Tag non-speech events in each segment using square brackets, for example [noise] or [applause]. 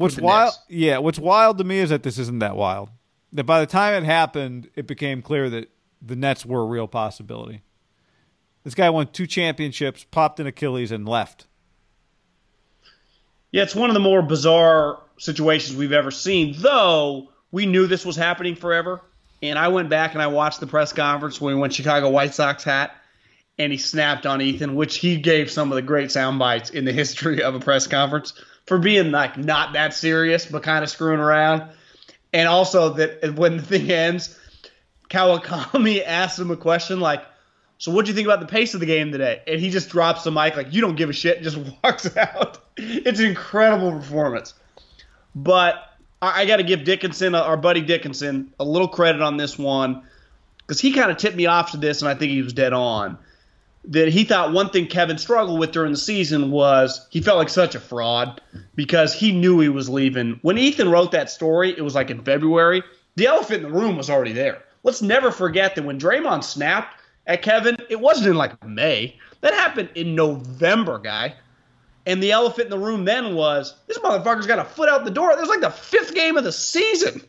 What's wild? Knicks. Yeah, what's wild to me is that this isn't that wild. That by the time it happened, it became clear that the Nets were a real possibility. This guy won two championships, popped an Achilles, and left. Yeah, it's one of the more bizarre situations we've ever seen, though we knew this was happening forever. And I went back and I watched the press conference when he went Chicago White Sox hat and he snapped on Ethan, which he gave some of the great sound bites in the history of a press conference for being like not that serious, but kind of screwing around. And also that when the thing ends, Kawakami [laughs] asks him a question like, so what do you think about the pace of the game today? And he just drops the mic like, you don't give a shit, and just [laughs] walks out. It's an incredible performance. But I, I got to give Dickinson, uh, our buddy Dickinson, a little credit on this one because he kind of tipped me off to this, and I think he was dead on. That he thought one thing Kevin struggled with during the season was he felt like such a fraud because he knew he was leaving. When Ethan wrote that story, it was like in February. The elephant in the room was already there. Let's never forget that when Draymond snapped at Kevin, it wasn't in like May. That happened in November, guy. And the elephant in the room then was this motherfucker's got a foot out the door. It was like the fifth game of the season,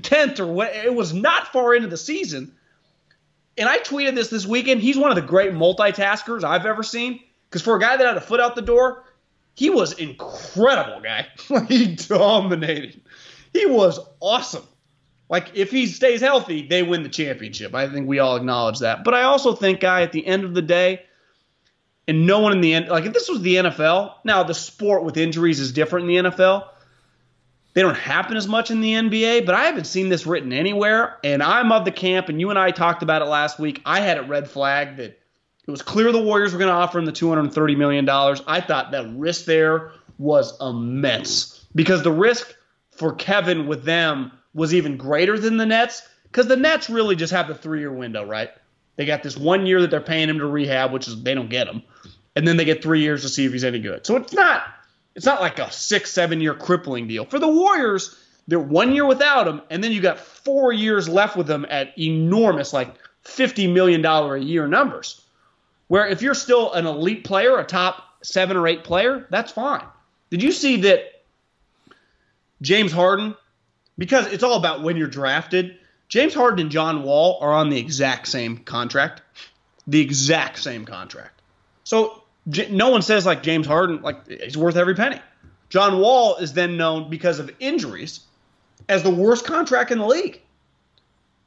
tenth or what? It was not far into the season. And I tweeted this this weekend. He's one of the great multitaskers I've ever seen. Because for a guy that had a foot out the door, he was incredible, guy. [laughs] he dominated. He was awesome. Like if he stays healthy, they win the championship. I think we all acknowledge that. But I also think, guy, at the end of the day, and no one in the end, like if this was the NFL, now the sport with injuries is different in the NFL. They don't happen as much in the NBA, but I haven't seen this written anywhere. And I'm of the camp, and you and I talked about it last week. I had it red flag that it was clear the Warriors were going to offer him the $230 million. I thought that risk there was immense because the risk for Kevin with them was even greater than the Nets because the Nets really just have the three year window, right? They got this one year that they're paying him to rehab, which is they don't get him, and then they get three years to see if he's any good. So it's not it's not like a six seven year crippling deal for the Warriors. They're one year without him, and then you got four years left with him at enormous like fifty million dollar a year numbers. Where if you're still an elite player, a top seven or eight player, that's fine. Did you see that James Harden? Because it's all about when you're drafted. James Harden and John Wall are on the exact same contract. The exact same contract. So J- no one says like James Harden, like he's worth every penny. John Wall is then known because of injuries as the worst contract in the league.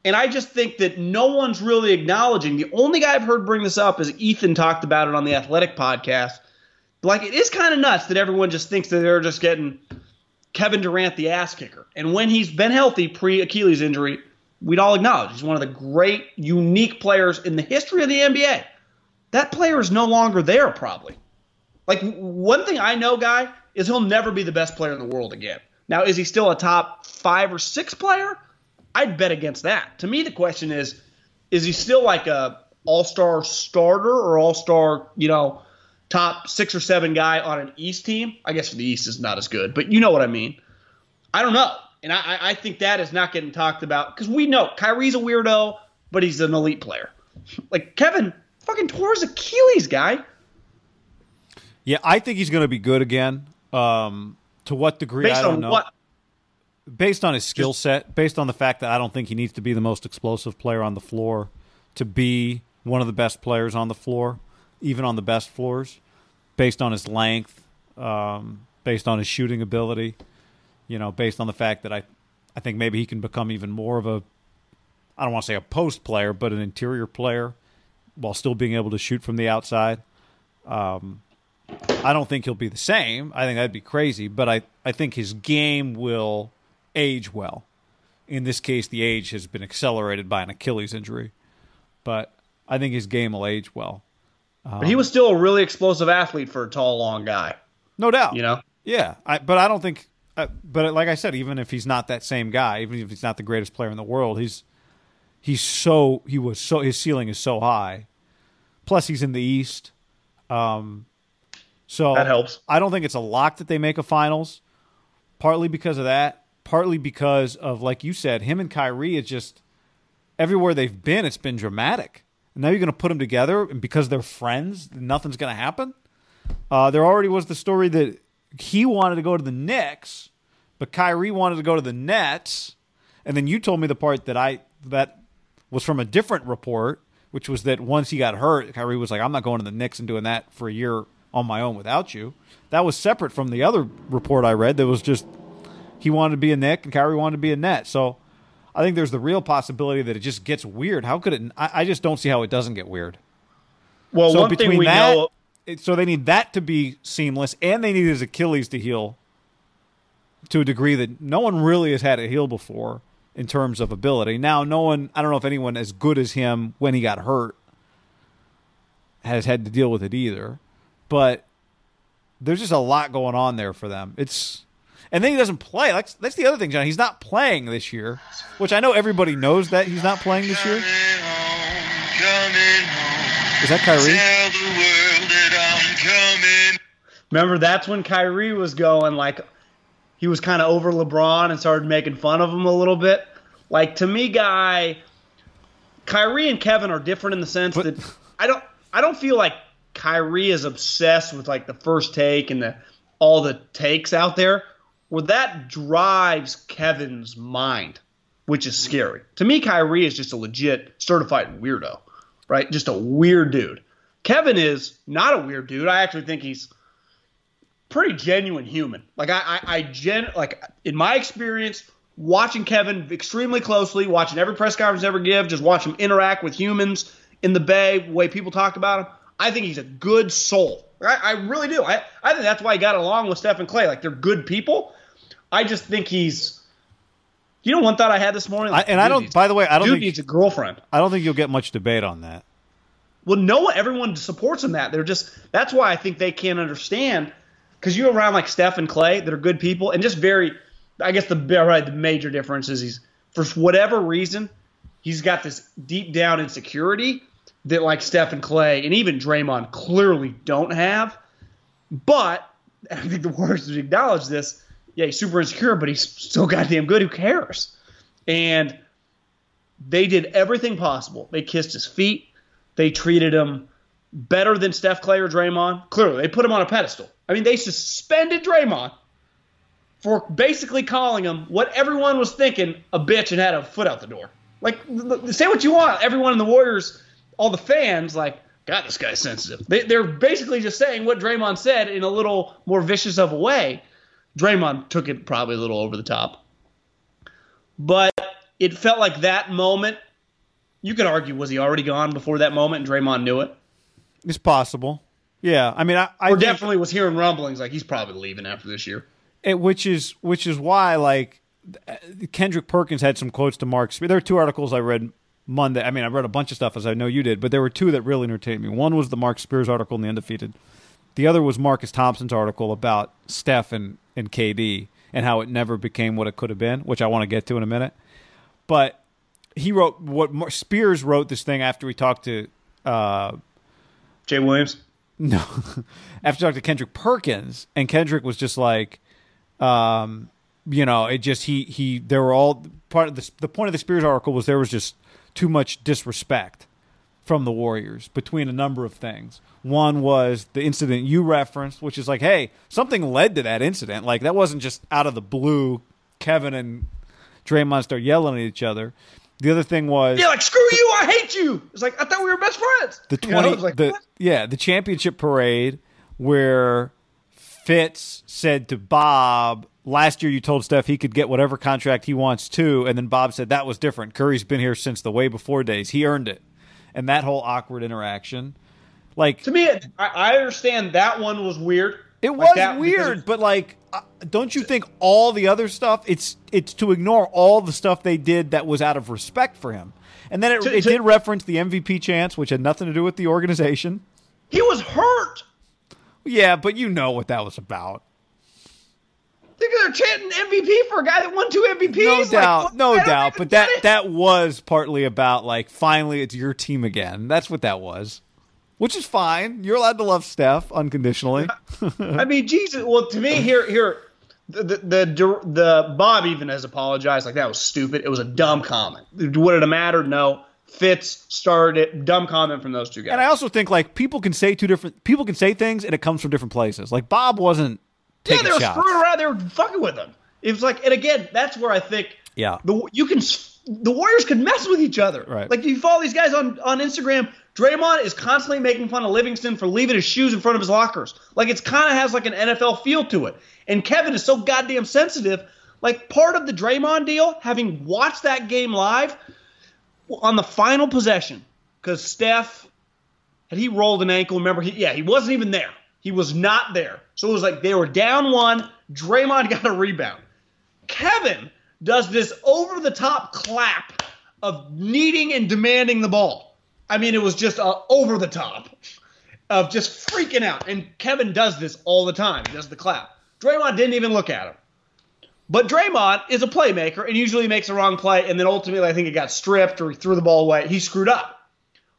And I just think that no one's really acknowledging. The only guy I've heard bring this up is Ethan talked about it on the Athletic podcast. Like it is kind of nuts that everyone just thinks that they're just getting Kevin Durant the ass kicker. And when he's been healthy pre Achilles injury, we'd all acknowledge he's one of the great, unique players in the history of the NBA. That player is no longer there, probably. Like one thing I know, guy, is he'll never be the best player in the world again. Now, is he still a top five or six player? I'd bet against that. To me, the question is, is he still like a all-star starter or all-star, you know, top six or seven guy on an East team. I guess the East is not as good, but you know what I mean. I don't know. And I, I think that is not getting talked about because we know Kyrie's a weirdo, but he's an elite player. Like Kevin fucking tore his Achilles, guy. Yeah, I think he's going to be good again. Um, to what degree, Based I don't on know. what? Based on his skill set, based on the fact that I don't think he needs to be the most explosive player on the floor to be one of the best players on the floor, even on the best floors, based on his length, um, based on his shooting ability, you know, based on the fact that I, I think maybe he can become even more of a, I don't want to say a post player, but an interior player while still being able to shoot from the outside. Um, I don't think he'll be the same. I think that'd be crazy, but I, I think his game will age well. In this case, the age has been accelerated by an Achilles injury, but I think his game will age well. But he was still a really explosive athlete for a tall, long guy. No doubt. You know, Yeah, I, but I don't think. Uh, but like I said, even if he's not that same guy, even if he's not the greatest player in the world, he's he's so he was so his ceiling is so high. Plus, he's in the East, um, so That helps. I don't think it's a lock that they make a finals. Partly because of that, partly because of like you said, him and Kyrie is just everywhere they've been. It's been dramatic. And now you're going to put them together, and because they're friends, nothing's going to happen. Uh, there already was the story that he wanted to go to the Knicks, but Kyrie wanted to go to the Nets. And then you told me the part that I that was from a different report, which was that once he got hurt, Kyrie was like, "I'm not going to the Knicks and doing that for a year on my own without you." That was separate from the other report I read. That was just he wanted to be a Nick and Kyrie wanted to be a Net. So I think there's the real possibility that it just gets weird. How could it? I, I just don't see how it doesn't get weird. well, So one thing between we that, know. it- so they need that to be seamless, and they need his Achilles to heal to a degree that no one really has had it heal before in terms of ability. Now, no one, I don't know if anyone as good as him when he got hurt has had to deal with it either, but there's just a lot going on there for them. It's and then he doesn't play. That's that's the other thing, John. He's not playing this year, which I know everybody knows that he's not playing this year. Is that Kyrie? Remember, that's when Kyrie was going like he was kind of over LeBron and started making fun of him a little bit. Like to me, guy, Kyrie and Kevin are different in the sense But- that I don't I don't feel like Kyrie is obsessed with like the first take and the all the takes out there. Where that drives Kevin's mind, which is scary. To me, Kyrie is just a legit certified weirdo, right? Just a weird dude. Kevin is not a weird dude. I actually think he's pretty genuine human. Like I, I, I gen, like in my experience, watching Kevin extremely closely, watching every press conference he ever give, just watch him interact with humans in the Bay, the way people talk about him. I think he's a good soul. I, I really do. I, I think that's why he got along with Stephen Clay. Like they're good people. I just think he's. You know, one thought I had this morning. I, and I don't. By the way, I don't dude think needs a girlfriend. I don't think you'll get much debate on that. Well, no one, everyone supports him. That they're just. That's why I think they can't understand because you're around like Steph and Clay that are good people and just very. I guess the the major difference is he's for whatever reason he's got this deep down insecurity that like Steph and Clay and even Draymond clearly don't have. But [laughs] I think the Warriors would acknowledge this. Yeah, he's super insecure, but he's still goddamn good. Who cares? And they did everything possible. They kissed his feet. They treated him better than Steph Clay or Draymond. Clearly, they put him on a pedestal. I mean, they suspended Draymond for basically calling him what everyone was thinking a bitch and had a foot out the door. Like, say what you want. Everyone in the Warriors, all the fans, like, God, this guy's sensitive. They, they're basically just saying what Draymond said in a little more vicious of a way. Draymond took it probably a little over the top. But it felt like that moment. You could argue, was he already gone before that moment and Draymond knew it? It's possible. Yeah, I mean, I, I think- definitely was hearing rumblings like he's probably leaving after this year. it, which is which is why like Kendrick Perkins had some quotes to Marc. There were two articles I read Monday. I mean, I read a bunch of stuff as I know you did, but there were two that really entertained me. One was the Marc Spears article in the Undefeated. The other was Marcus Thompson's article about Steph and, and KD and how it never became what it could have been, which I want to get to in a minute. But he wrote what Mar- Spears wrote this thing after we talked to uh, Jay Williams. No, [laughs] after to Kendrick Perkins, and Kendrick was just like, um, you know, it just he he there were all part of the the point of the Spears article was there was just too much disrespect from the Warriors between a number of things. One was the incident you referenced, which is like, hey, something led to that incident. Like that wasn't just out of the blue. Kevin and Draymond start yelling at each other. The other thing was Yeah, like screw you, I hate you. It's like I thought we were best friends. the [laughs] You know, twenty like, the what? yeah the championship parade where Fitz said to Bob last year you told Steph he could get whatever contract he wants to, and then Bob said that was different. Curry's been here since the way before days. He earned it, and that whole awkward interaction, like to me, I, I understand that one was weird. it Like was weird, but like, uh, don't you think all the other stuff? It's it's to ignore all the stuff they did that was out of respect for him, and then it, To- it to- did reference the MVP chance, which had nothing to do with the organization. he was hurt. Yeah, but you know what that was about. Think they're chanting MVP for a guy that won two MVPs. No Like, doubt, what? no doubt. But that it. that was partly about like finally it's your team again. That's what that was, which is fine. You're allowed to love Steph unconditionally. I mean, Jesus. Well, to me, here, here, the, the the the Bob even has apologized. Like that was stupid. It was a dumb comment. Would it have mattered? No. Fitz started it. Dumb comment from those two guys. and I also think like people can say two different people can say things and it comes from different places. Like Bob wasn't yeah, they were shots. screwing around. They were fucking with him. It was like, and again, that's where I think Yeah. the you can the Warriors could mess with each other. Right. Like you follow these guys on on Instagram. Draymond is constantly making fun of Livingston for leaving his shoes in front of his lockers. Like it's kind of has like an NFL feel to it. And Kevin is so goddamn sensitive. Like part of the Draymond deal, having watched that game live on the final possession, because Steph had he rolled an ankle. Remember, he yeah, he wasn't even there. He was not there. So it was like they were down one. Draymond [laughs] got a rebound. Kevin does this over the top clap of needing and demanding the ball. I mean, it was just uh, over the top of just freaking out. And Kevin does this all the time. He does the clap. Draymond didn't even look at him. But Draymond is a playmaker and usually makes a wrong play, and then ultimately I think it got stripped or he threw the ball away. He screwed up.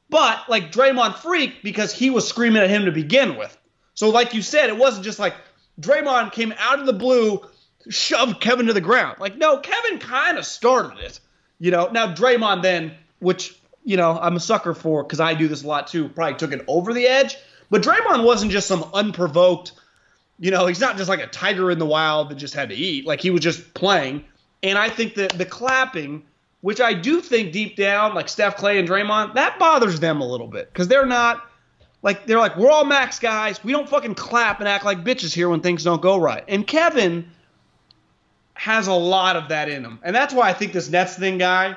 But like Draymond freaked because he was screaming at him to begin with. So like you said, it wasn't just like Draymond came out of the blue, shoved Kevin to the ground. Like no, Kevin kind of started it. You know. Now Draymond then, which you know I'm a sucker for because I do this a lot too, probably took it over the edge. But Draymond wasn't just some unprovoked. You know, he's not just like a tiger in the wild that just had to eat. Like he was just playing. And I think that the clapping, which I do think deep down, like Steph Clay and Draymond, that bothers them a little bit because they're not like they're like we're all max guys. We don't fucking clap and act like bitches here when things don't go right. And Kevin has a lot of that in him, and that's why I think this Nets thing guy.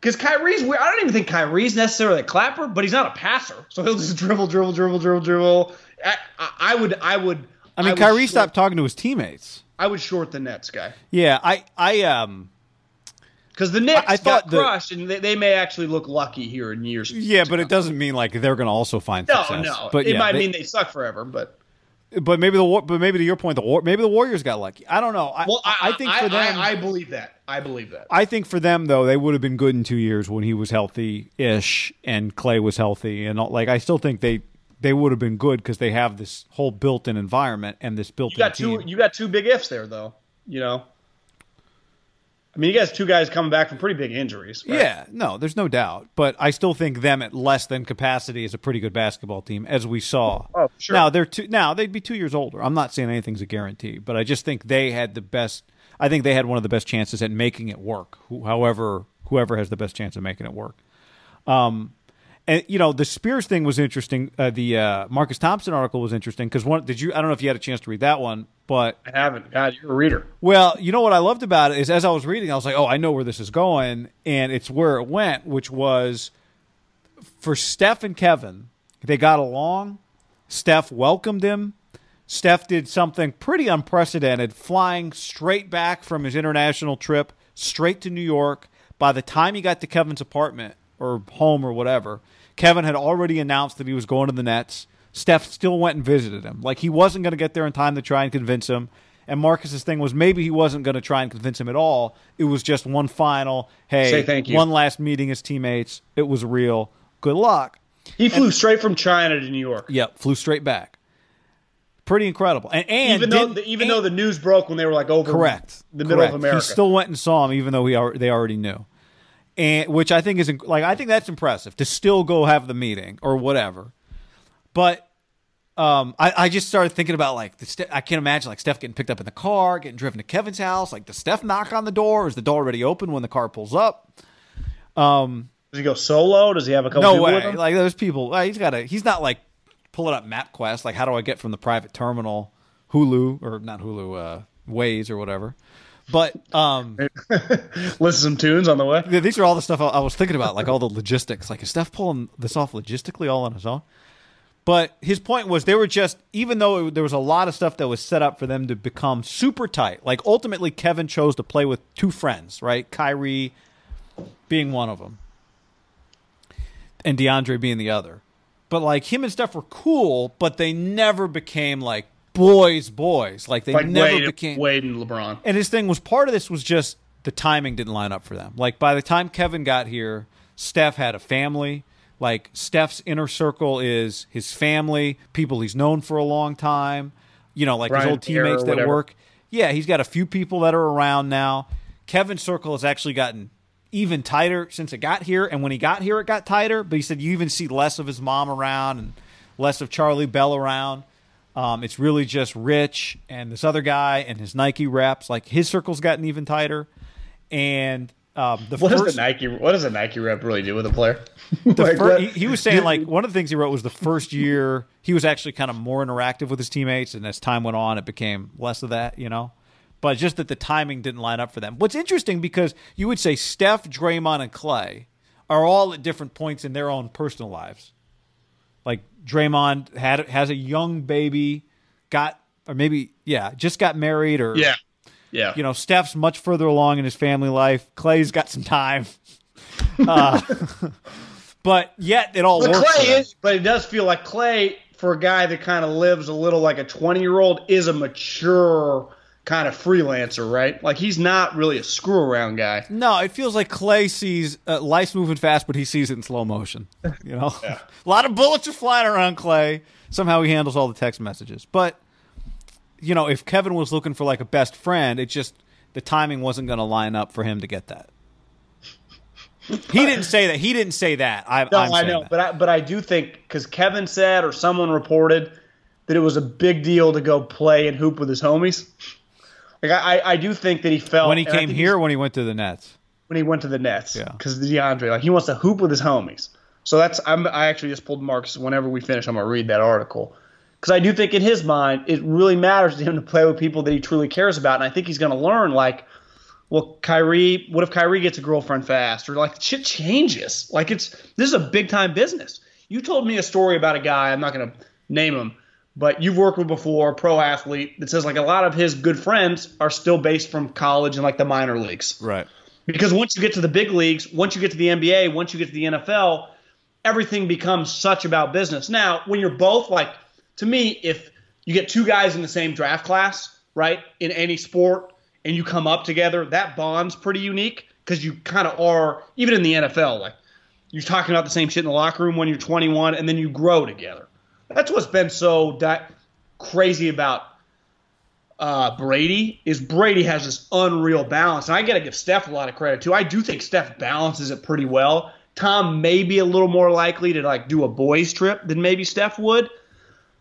Because Kyrie's weird. I don't even think Kyrie's necessarily a clapper, but he's not a passer, so he'll just [laughs] dribble, dribble, dribble, dribble, dribble. I, I, I would, I would. I mean, would Kyrie short- stopped talking to his teammates. I would short the Nets guy Yeah, I, I, um, because the Knicks I- I thought got the- crushed, and they, they may actually look lucky here in years. yeah, but it doesn't mean like they're going to also find No, success. no. But it yeah, might they- mean they suck forever, but but maybe the War- but maybe to your point, the War- maybe the Warriors got lucky. I don't know. I, well, I, I think for them, I, I believe that. I believe that. I think for them though, they would have been good in two years when he was healthy ish and Clay was healthy, and all, like I still think they they would have been good because they have this whole built-in environment and this built-in You got team. two. You got two big ifs there, though. You know. I mean, you guys, two guys coming back from pretty big injuries. right? Yeah, no, there's no doubt. But I still think them at less than capacity is a pretty good basketball team, as we saw. Oh, sure. Now they're two. Now they'd be two years older. I'm not saying anything's a guarantee, but I just think they had the best. I think they had one of the best chances at making it work. Who, however, whoever has the best chance of making it work. Um, and you know the Spears thing was interesting. Uh, the uh, Marcus Thompson article was interesting because one. Did you? I don't know if you had a chance to read that one, but I haven't. God, you're a reader. well, you know what I loved about it is as I was reading, I was like, oh, I know where this is going, and it's where it went, which was for Steph and Kevin. They got along. Steph welcomed him. Steph did something pretty unprecedented, flying straight back from his international trip straight to New York. By the time he got to Kevin's apartment or home or whatever, Kevin had already announced that he was going to the Nets. Steph still went and visited him. Like he wasn't going to get there in time to try and convince him. And Marcus's thing was maybe he wasn't going to try and convince him at all. It was just one final, hey, Say thank you. one last meeting as teammates. It was real. Good luck. He flew straight from China to New York. Yep, flew straight back. Pretty incredible. And, and even though the, even and- though the news broke when they were like over correct the middle correct. of America. He still went and saw him, even though he they already knew, and which I think is like I think that's impressive to still go have the meeting or whatever. But um, I, I just started thinking about like the Ste- I can't imagine like Steph getting picked up in the car, getting driven to Kevin's house. Like, does Steph knock on the door? Or is the door already open when the car pulls up? Does he go solo? Does he have a couple No way. him? Like those people, uh, he's got a. He's not like pulling up MapQuest. Like, how do I get from the private terminal, Hulu or not Hulu, uh, Waze or whatever. But um, [laughs] Listen to some tunes on the way. yeah, these are all the stuff I, I was thinking about, like all the logistics. Like, is Steph pulling this off logistically all on his own? But his point was they were just, even though it, there was a lot of stuff that was set up for them to become super tight. Like ultimately, Kevin chose to play with two friends, right? Kyrie being one of them, and DeAndre being the other. But like him and Steph were cool, but they never became like boys, boys. Like they Like never Wade, became. Wade and LeBron. And his thing was part of this was just the timing didn't line up for them. Like by the time Kevin got here, Steph had a family. Like Steph's inner circle is his family, people he's known for a long time. You know, like his old teammates that work. Yeah, he's got a few people that are around now. Kevin's circle has actually gotten even tighter since it got here. And when he got here, it got tighter. But he said you even see less of his mom around and less of Charlie Bell around. Um, it's really just Rich and this other guy and his Nike reps. Like his circle's gotten even tighter. And um, the What does first, the Nike? What does a Nike rep really do with a player? the [laughs] Like, fir- he, he was saying like one of the things he wrote was the first year he was actually kind of more interactive with his teammates, and as time went on, it became less of that, you know. But just that the timing didn't line up for them. What's interesting because you would say Steph, Draymond, and Clay are all at different points in their own personal lives. Like Draymond had has a young baby, got or maybe yeah, just got married or yeah, yeah. you know, Steph's much further along in his family life. Clay's got some time. [laughs] Uh, [laughs] but yet it all But works. Clay is, but it does feel like Clay, for a guy that kind of lives a little like a 20 year old, is a mature kind of freelancer, right? Like he's not really a screw around guy. No, it feels like Clay sees uh, life's moving fast, but he sees it in slow motion. You know, [laughs] [laughs] a lot of bullets are flying around Clay. Somehow he handles all the text messages. But you know, if Kevin was looking for like a best friend, it just the timing wasn't going to line up for him to get that. He didn't say that. He didn't say that. I, No, I know, that. but I, but I do think because Kevin said or someone reported that it was a big deal to go play and hoop with his homies. Like I, I- do think that he felt when he came here, when he went to the Nets. when he went to the Nets. Yeah. Because DeAndre, like he wants to hoop with his homies. So that's I'm I actually just pulled Marks. Whenever we finish, I'm gonna read that article because I do think in his mind it really matters to him to play with people that he truly cares about, and I think he's gonna learn like, well, Kyrie, what if Kyrie gets a girlfriend fast or like shit changes? Like it's this is a big time business. You told me a story about a guy. I'm not gonna name him. But you've worked with before, pro athlete, that says like a lot of his good friends are still based from college and like the minor leagues. Right. Because once you get to the big leagues, once you get to the NBA, once you get to the NFL, everything becomes such about business. Now, when you're both like, to me, if you get two guys in the same draft class, right, in any sport, and you come up together, that bond's pretty unique because you kind of are, even in the NFL, like you're talking about the same shit in the locker room when you're 21, and then you grow together. That's what's been so di- crazy about uh, Brady is Brady has this unreal balance, and I got to give Steph a lot of credit too. I do think Steph balances it pretty well. Tom may be a little more likely to like do a boys trip than maybe Steph would,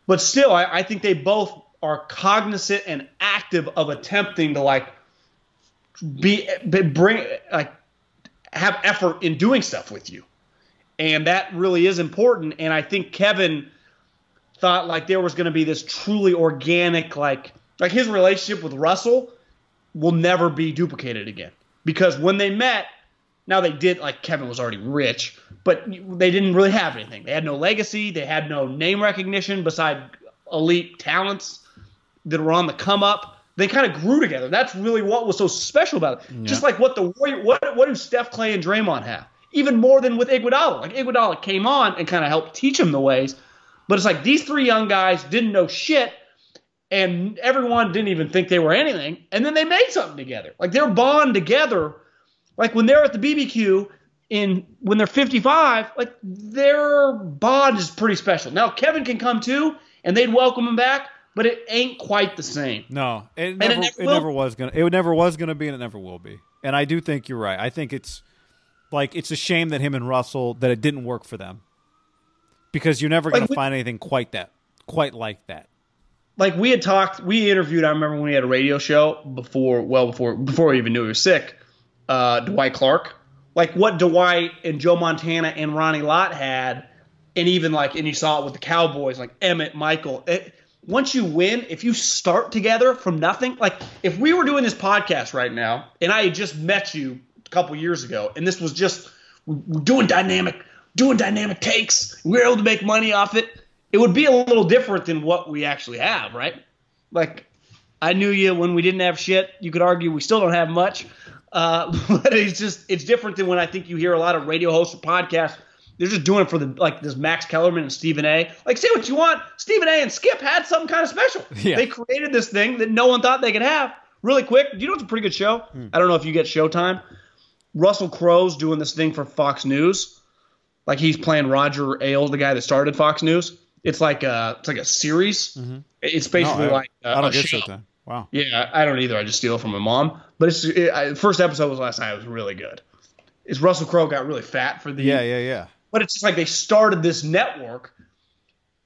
but still, I, I think they both are cognizant and active of attempting to like be, be bring like have effort in doing stuff with you, and that really is important. And I think Kevin thought like there was going to be this truly organic like like his relationship with Russell will never be duplicated again. Because when they met now they did like Kevin was already rich but they didn't really have anything. They had no legacy. They had no name recognition beside elite talents that were on the come up. They kind of grew together. That's really what was so special about it. Just like what the Warrior what what do Steph Clay and Draymond have? Even more than with Iguodala. Like Iguodala came on and kind of helped teach him the ways but it's like these three young guys didn't know shit, and everyone didn't even think they were anything. And then they made something together. Like their bond together, like when they're at the BBQ, in when they're 55, like their bond is pretty special. Now Kevin can come too, and they'd welcome him back, but it ain't quite the same. No, it it never, never it never was gonna. It never was gonna be, and it never will be. And I do think you're right. I think it's like it's a shame that him and Russell that it didn't work for them because you're never gonna Like, find anything quite that, quite like that. Like we had talked, we interviewed. I remember when we had a radio show before, well before before we even knew he was sick. Uh, Dwight Clark, like what Dwight and Joe Montana and Ronnie Lott had, and even like, and you saw it with the Cowboys, like Emmett, Michael. It, once you win, if you start together from nothing, like if we were doing this podcast right now, and I had just met you a couple years ago, and this was just we're doing dynamic, doing dynamic takes, we were able to make money off it. It would be a little different than what we actually have, right? Like I knew you when we didn't have shit. You could argue we still don't have much, uh, [laughs] but it's just it's different than when I think you hear a lot of radio hosts or podcasts. They're just doing it for the like this Max Kellerman and Stephen A. Like say what you want, Stephen A. and Skip had something kind of special. [laughs] Yeah. They created this thing that no one thought they could have really quick. You know it's a pretty good show. I don't know if you get Showtime. Russell Crowe's doing this thing for Fox News. Like he's playing Roger Ailes, the guy that started Fox News. It's like a it's like a series. Mm-hmm. It's basically No, I, like a, I don't get show. Wow. Yeah, I don't either. I just steal it from my mom. But it's it, I, first episode was last night. It was really good. It's Russell Crowe got really fat for the Yeah, yeah, yeah. but it's just like they started this network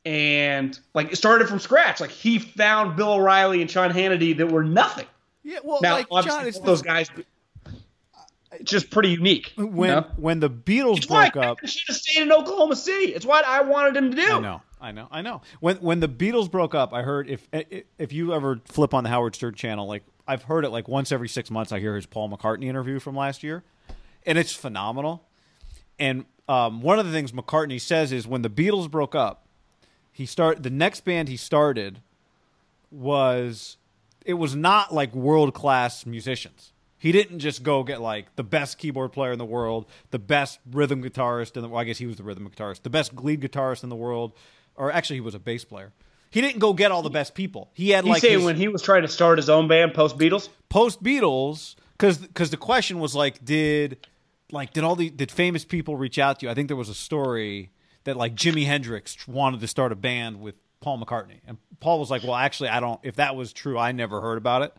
and like it started from scratch. Like he found Bill O'Reilly and Sean Hannity that were nothing. Yeah. Well, Now, like obviously, John, those guys, just pretty unique. you when know? when the Beatles It's broke up. Kevin should have stayed in Oklahoma City. It's what I wanted him to do. I know, I know, I know. When when the Beatles broke up, I heard if if you ever flip on the Howard Stern channel, like I've heard it like once every six months. I hear his Paul McCartney interview from last year, and it's phenomenal. And um, one of the things McCartney says is when the Beatles broke up, he start the next band he started was it was not like world class musicians. He didn't just go get like the best keyboard player in the world, the best rhythm guitarist in the well, I guess he was the rhythm guitarist, the best lead guitarist in the world, or actually he was a bass player. He didn't go get all the best people. He had like his when he was trying to start his own band post Beatles? post Beatles because because the question was like did like did all the did famous people reach out to you? I think there was a story that like Jimi Hendrix wanted to start a band with Paul McCartney, and Paul was like, "Well, actually, I don't. If that was true, I never heard about it."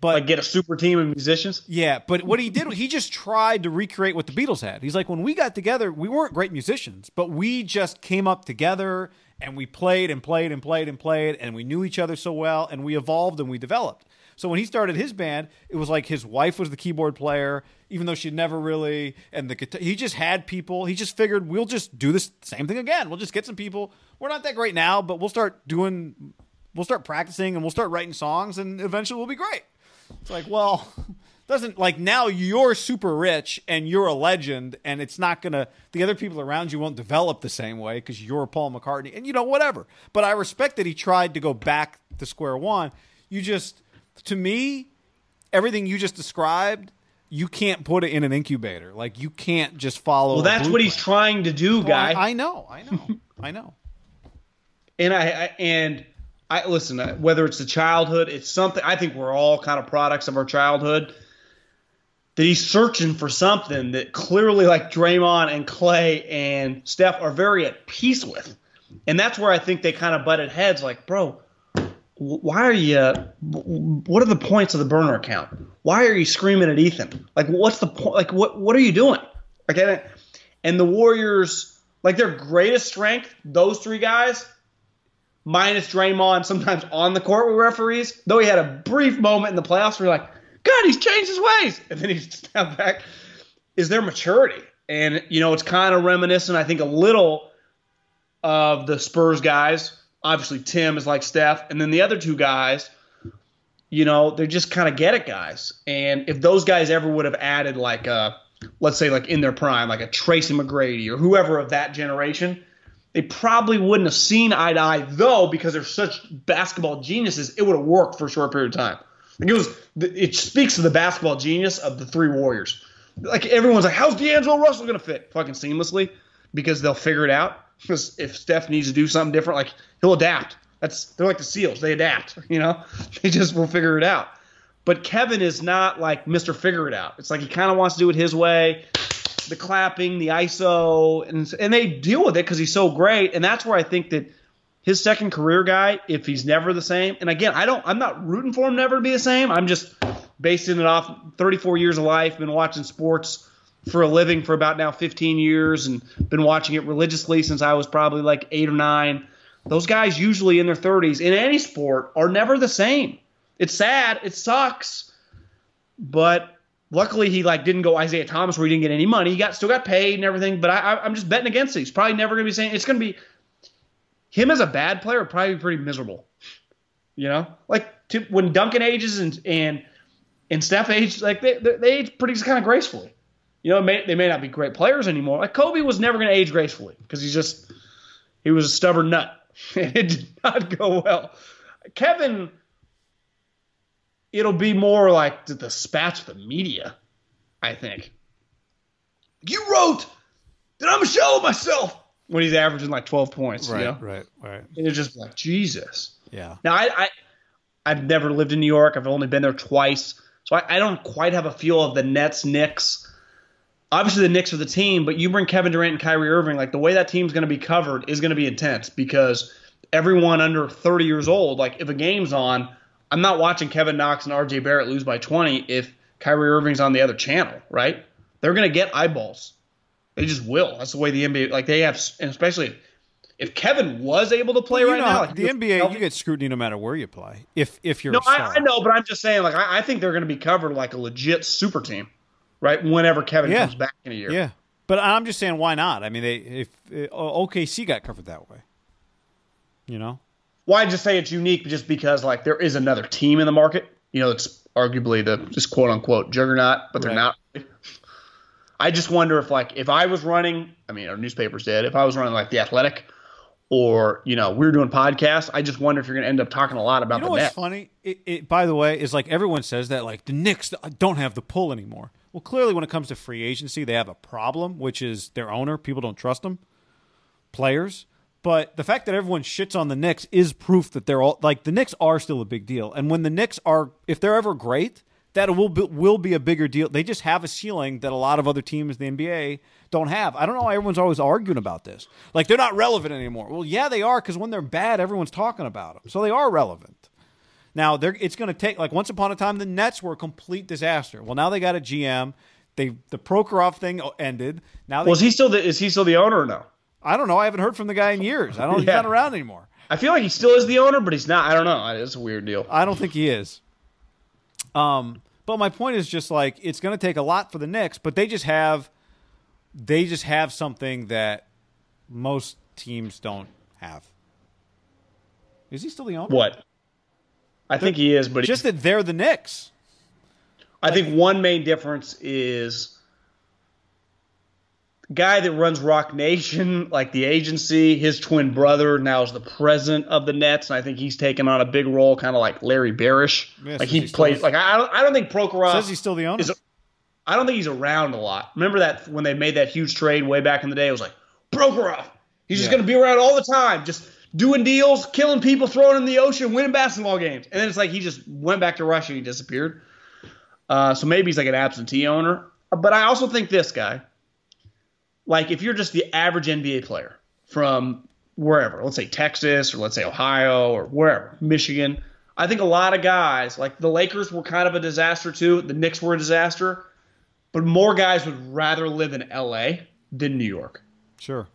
But Like get a super team of musicians? yeah, but what he did, he just tried to recreate what the Beatles had. He's like, when we got together, we weren't great musicians, but we just came up together and we played and played and played and played, and we knew each other so well, and we evolved and we developed. So when he started his band, it was like his wife was the keyboard player, even though she'd never really, and the guitar, he just had people. He just figured we'll just do this same thing again. We'll just get some people. We're not that great now, but we'll start doing, we'll start practicing, and we'll start writing songs, and eventually we'll be great. It's like, well, [laughs] doesn't like now you're super rich and you're a legend, and it's not gonna. The other people around you won't develop the same way because you're Paul McCartney, and you know whatever. But I respect that he tried to go back to square one. You just, to me, everything you just described, you can't put it in an incubator. Like you can't just follow. Well, that's what he's trying to do, guy. I, I know, I know, I know. [laughs] and I, I and I listen. uh, Whether it's the childhood, it's something. I think we're all kind of products of our childhood. That he's searching for something that clearly, like Draymond and Clay and Steph, are very at peace with, and that's where I think they kind of butted heads. Like, bro, why are you? What are the points of the burner account? Why are you screaming at Ethan? Like, what's the point? Like, what what are you doing? Like, and the Warriors, like their greatest strength, those three guys, minus Draymond, sometimes on the court with referees. Though he had a brief moment in the playoffs where you're like, God, he's changed his ways, and then he's stepped back. Is their maturity, and you know, it's kind of reminiscent, I think, a little of the Spurs guys. Obviously, Tim is like Steph, and then the other two guys, you know, they're just kind of get it guys. And if those guys ever would have added like a, let's say like in their prime, like a Tracy McGrady or whoever of that generation, they probably wouldn't have seen eye to eye. Though because they're such basketball geniuses, it would have worked for a short period of time. Like it was, it speaks to the basketball genius of the three Warriors. Like everyone's like, how's D'Angelo Russell gonna fit? Fucking seamlessly because they'll figure it out. Because if Steph needs to do something different, like he'll adapt. That's they're like the SEALs. They adapt. [laughs] You know, they just will figure it out. But Kevin is not like Mr. Figure It Out. It's like he kind of wants to do it his way. The clapping, the ISO, and and they deal with it because he's so great. And that's where I think that his second career guy, if he's never the same, and again, I don't, I'm not rooting for him never to be the same. I'm just basing it off 34 years of life, been watching sports for a living for about now 15 years, and been watching it religiously since I was probably like eight or nine. Those guys usually in their 30s in any sport are never the same. It's sad, it sucks, but luckily he like didn't go Isaiah Thomas where he didn't get any money. He got still got paid and everything, but I, I'm just betting against it. He's probably never going to be saying it's going to be him as a bad player. Probably pretty miserable. You know, like to, when Duncan ages and and and Steph age, like they they age pretty kind of gracefully. You know, may, they may not be great players anymore. Like Kobe was never going to age gracefully because he's just he was a stubborn nut. [laughs] it did not go well. Kevin it'll be more like the, with the media, I think. You wrote that I'm a shell of myself when he's averaging like 12 points. Right, you know? right, right. And it's just like, Jesus. Yeah. Now, I, I, I've never lived in New York. I've only been there twice. So I, I don't quite have a feel of the Nets, Knicks. Obviously, the Knicks are the team, but you bring Kevin Durant and Kyrie Irving, like the way that team's going to be covered is going to be intense because everyone under 30 years old, like if a game's on, I'm not watching Kevin Knox and RJ Barrett lose by 20 if Kyrie Irving's on the other channel, right? They're going to get eyeballs. They just will. That's the way the NBA, like they have, and especially if Kevin was able to play Well, right know, now, like, the NBA, you get scrutiny no matter where you play. If if you're no, a star. I, I know, but I'm just saying, like I, I think they're going to be covered like a legit super team, right? Whenever Kevin Yeah. comes back in a year. Yeah, but I'm just saying, why not? I mean, they if uh, OKC got covered that way, you know. Why just say it's unique just because like there is another team in the market. You know, it's arguably the just quote unquote juggernaut, but they're Right. not. I just wonder if like if I was running, I mean, our newspapers did. If I was running like the Athletic, or you know, we are doing podcasts, I just wonder if you're going to end up talking a lot about You know the what's net. funny? It, it, by the way, is like everyone says that like the Knicks don't have the pull anymore. Well, clearly, when it comes to free agency, they have a problem, which is their owner. People don't trust them, players. But the fact that everyone shits on the Knicks is proof that they're all like the Knicks are still a big deal. And when the Knicks are, if they're ever great, that will be, will be a bigger deal. They just have a ceiling that a lot of other teams in the NBA don't have. I don't know why everyone's always arguing about this. Like they're not relevant anymore. Well, yeah, they are because when they're bad, everyone's talking about them. So they are relevant. Now it's going to take like once upon a time the Nets were a complete disaster. Well, now they got a GM. They the Prokhorov thing ended. Now they, he still the is he still the owner or no? I don't know. I haven't heard from the guy in years. I don't. He's [laughs] not around anymore. I feel like he still is the owner, but he's not. I don't know. It's a weird deal. I don't think he is. Um, but my point is just like it's going to take a lot for the Knicks, but they just have they just have something that most teams don't have. Is he still the owner? What? I think he is, but Just that they're the Knicks. I think one main difference is guy that runs Roc Nation, like the agency, his twin brother now is the president of the Nets, and I think he's taken on a big role, kind of like Larry Barish. Yeah, like he plays. is. Like I don't, I don't think Prokhorov Says he's still the owner. is. I don't think he's around a lot. Remember that when they made that huge trade way back in the day? It was like Prokhorov. He's just Yeah. going to be around all the time, just doing deals, killing people, throwing in the ocean, winning basketball games. And then it's like he just went back to Russia and he disappeared. Uh, so maybe he's like an absentee owner. But I also think this guy, like if you're just the average NBA player from wherever, let's say Texas or let's say Ohio or wherever, Michigan, I think a lot of guys, like the Lakers were kind of a disaster too. The Knicks were a disaster. But more guys would rather live in LA than New York. sure.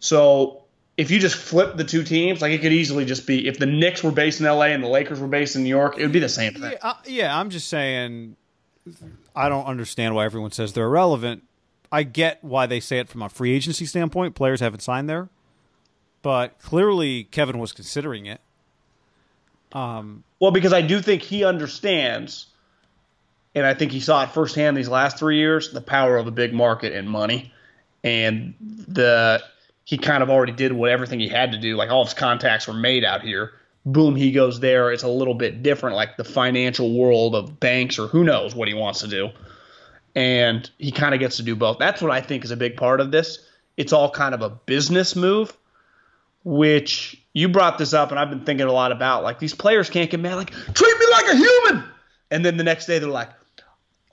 So if you just flip the two teams, like it could easily just be if the Knicks were based in LA and the Lakers were based in New York, it would be the same thing. Yeah, uh, yeah, I'm just saying. I don't understand why everyone says they're irrelevant. I get why they say it from a free agency standpoint. Players haven't signed there, but clearly Kevin was considering it. Um, well, because I do think he understands, and I think he saw it firsthand these last three years, the power of a big market and money, and the he kind of already did what everything he had to do. Like all his contacts were made out here. Boom, he goes there. It's a little bit different, like the financial world of banks or who knows what he wants to do. And he kind of gets to do both. That's what I think is a big part of this. It's all kind of a business move which you brought this up and I've been thinking a lot about. Like these players can't get mad, like treat me like a human, and then the next day they're like,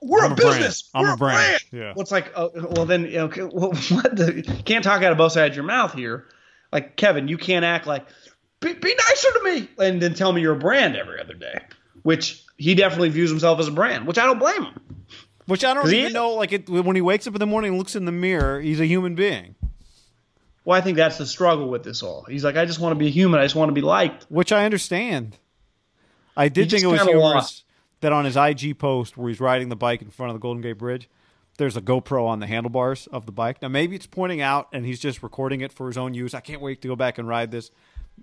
we're I'm a brand. business. I'm we're a brand. Yeah. Well, it's like, uh, well, then, you know, okay, well, [laughs] what the, you can't talk out of both sides of your mouth here. Like, Kevin, you can't act like, be, be nicer to me, and then tell me you're a brand every other day, which he definitely views himself as a brand, which I don't blame him. Which I don't even is. know. Like it, when he wakes up in the morning and looks in the mirror, he's a human being. Well, I think that's the struggle with this all. He's like, I just want to be a human. I just want to be liked. Which I understand. I did He think it was humorous lost. that on his IG post where he's riding the bike in front of the Golden Gate Bridge, there's a GoPro on the handlebars of the bike. Now maybe it's pointing out and he's just recording it for his own use. I can't wait to go back and ride this.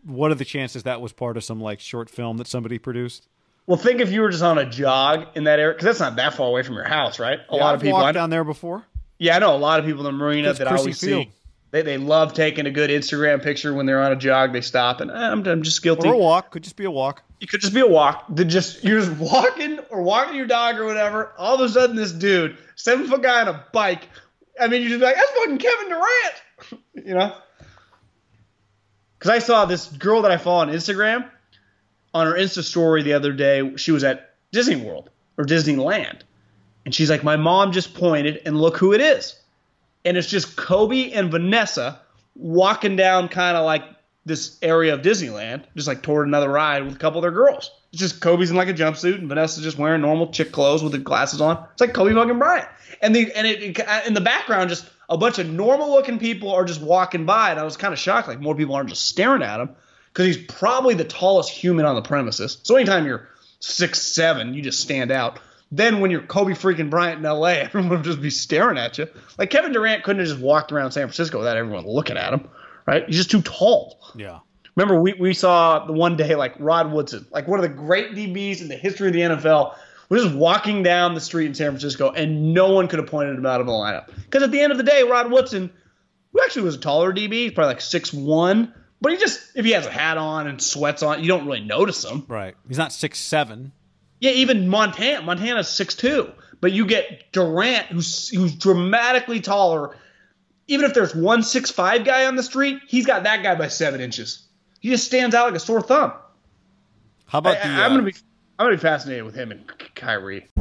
What are the chances that was part of some like short film that somebody produced? Well, think if you were just on a jog in that area, because that's not that far away from your house, right? A Yeah, lot I've of people. I down there before. yeah, I know a lot of people in the marina That's that I always Field. see. They, they love taking a good Instagram picture when they're on a jog. They stop and "Eh, I'm, I'm just guilty. Or a walk. Could just be a walk. It could just be a walk. The just you're just walking or walking your dog or whatever. All of a sudden, this dude, seven foot guy on a bike. I mean, you're just like, that's fucking Kevin Durant, [laughs] you know? Because I saw this girl that I follow on Instagram on her Insta story the other day. She was at Disney World or Disneyland, and she's like, my mom just pointed, and look who it is, and it's just Kobe and Vanessa walking down kind of like this area of Disneyland, just like toward another ride with a couple of their girls. It's just Kobe's in like a jumpsuit and Vanessa's just wearing normal chick clothes with the glasses on. It's like Kobe fucking Bryant. And the and it, it- in the background, just a bunch of normal looking people are just walking by, and I was kind of shocked. Like more people aren't just staring at him because he's probably the tallest human on the premises. So anytime you're six seven, you just stand out. Then when you're Kobe freaking Bryant in L.A., [laughs] everyone would just be staring at you. Like Kevin Durant couldn't have just walked around San Francisco without everyone looking at him, right? He's just too tall. Yeah. Remember, we, we saw the one day like Rod Woodson, like one of the great DBs in the history of the NFL, was just walking down the street in San Francisco, and no one could have pointed him out of the lineup. Because at the end of the day, Rod Woodson, who actually was a taller DB, probably like six one, but he just if he has a hat on and sweats on, you don't really notice him. Right. He's not six seven. Yeah, even Montana, Montana's six two, but you get Durant, who's who's dramatically taller. Even if there's one six five guy on the street, he's got that guy by seven inches. He just stands out like a sore thumb. How about I, the? am uh, gonna be I'm gonna be fascinated with him and Kyrie.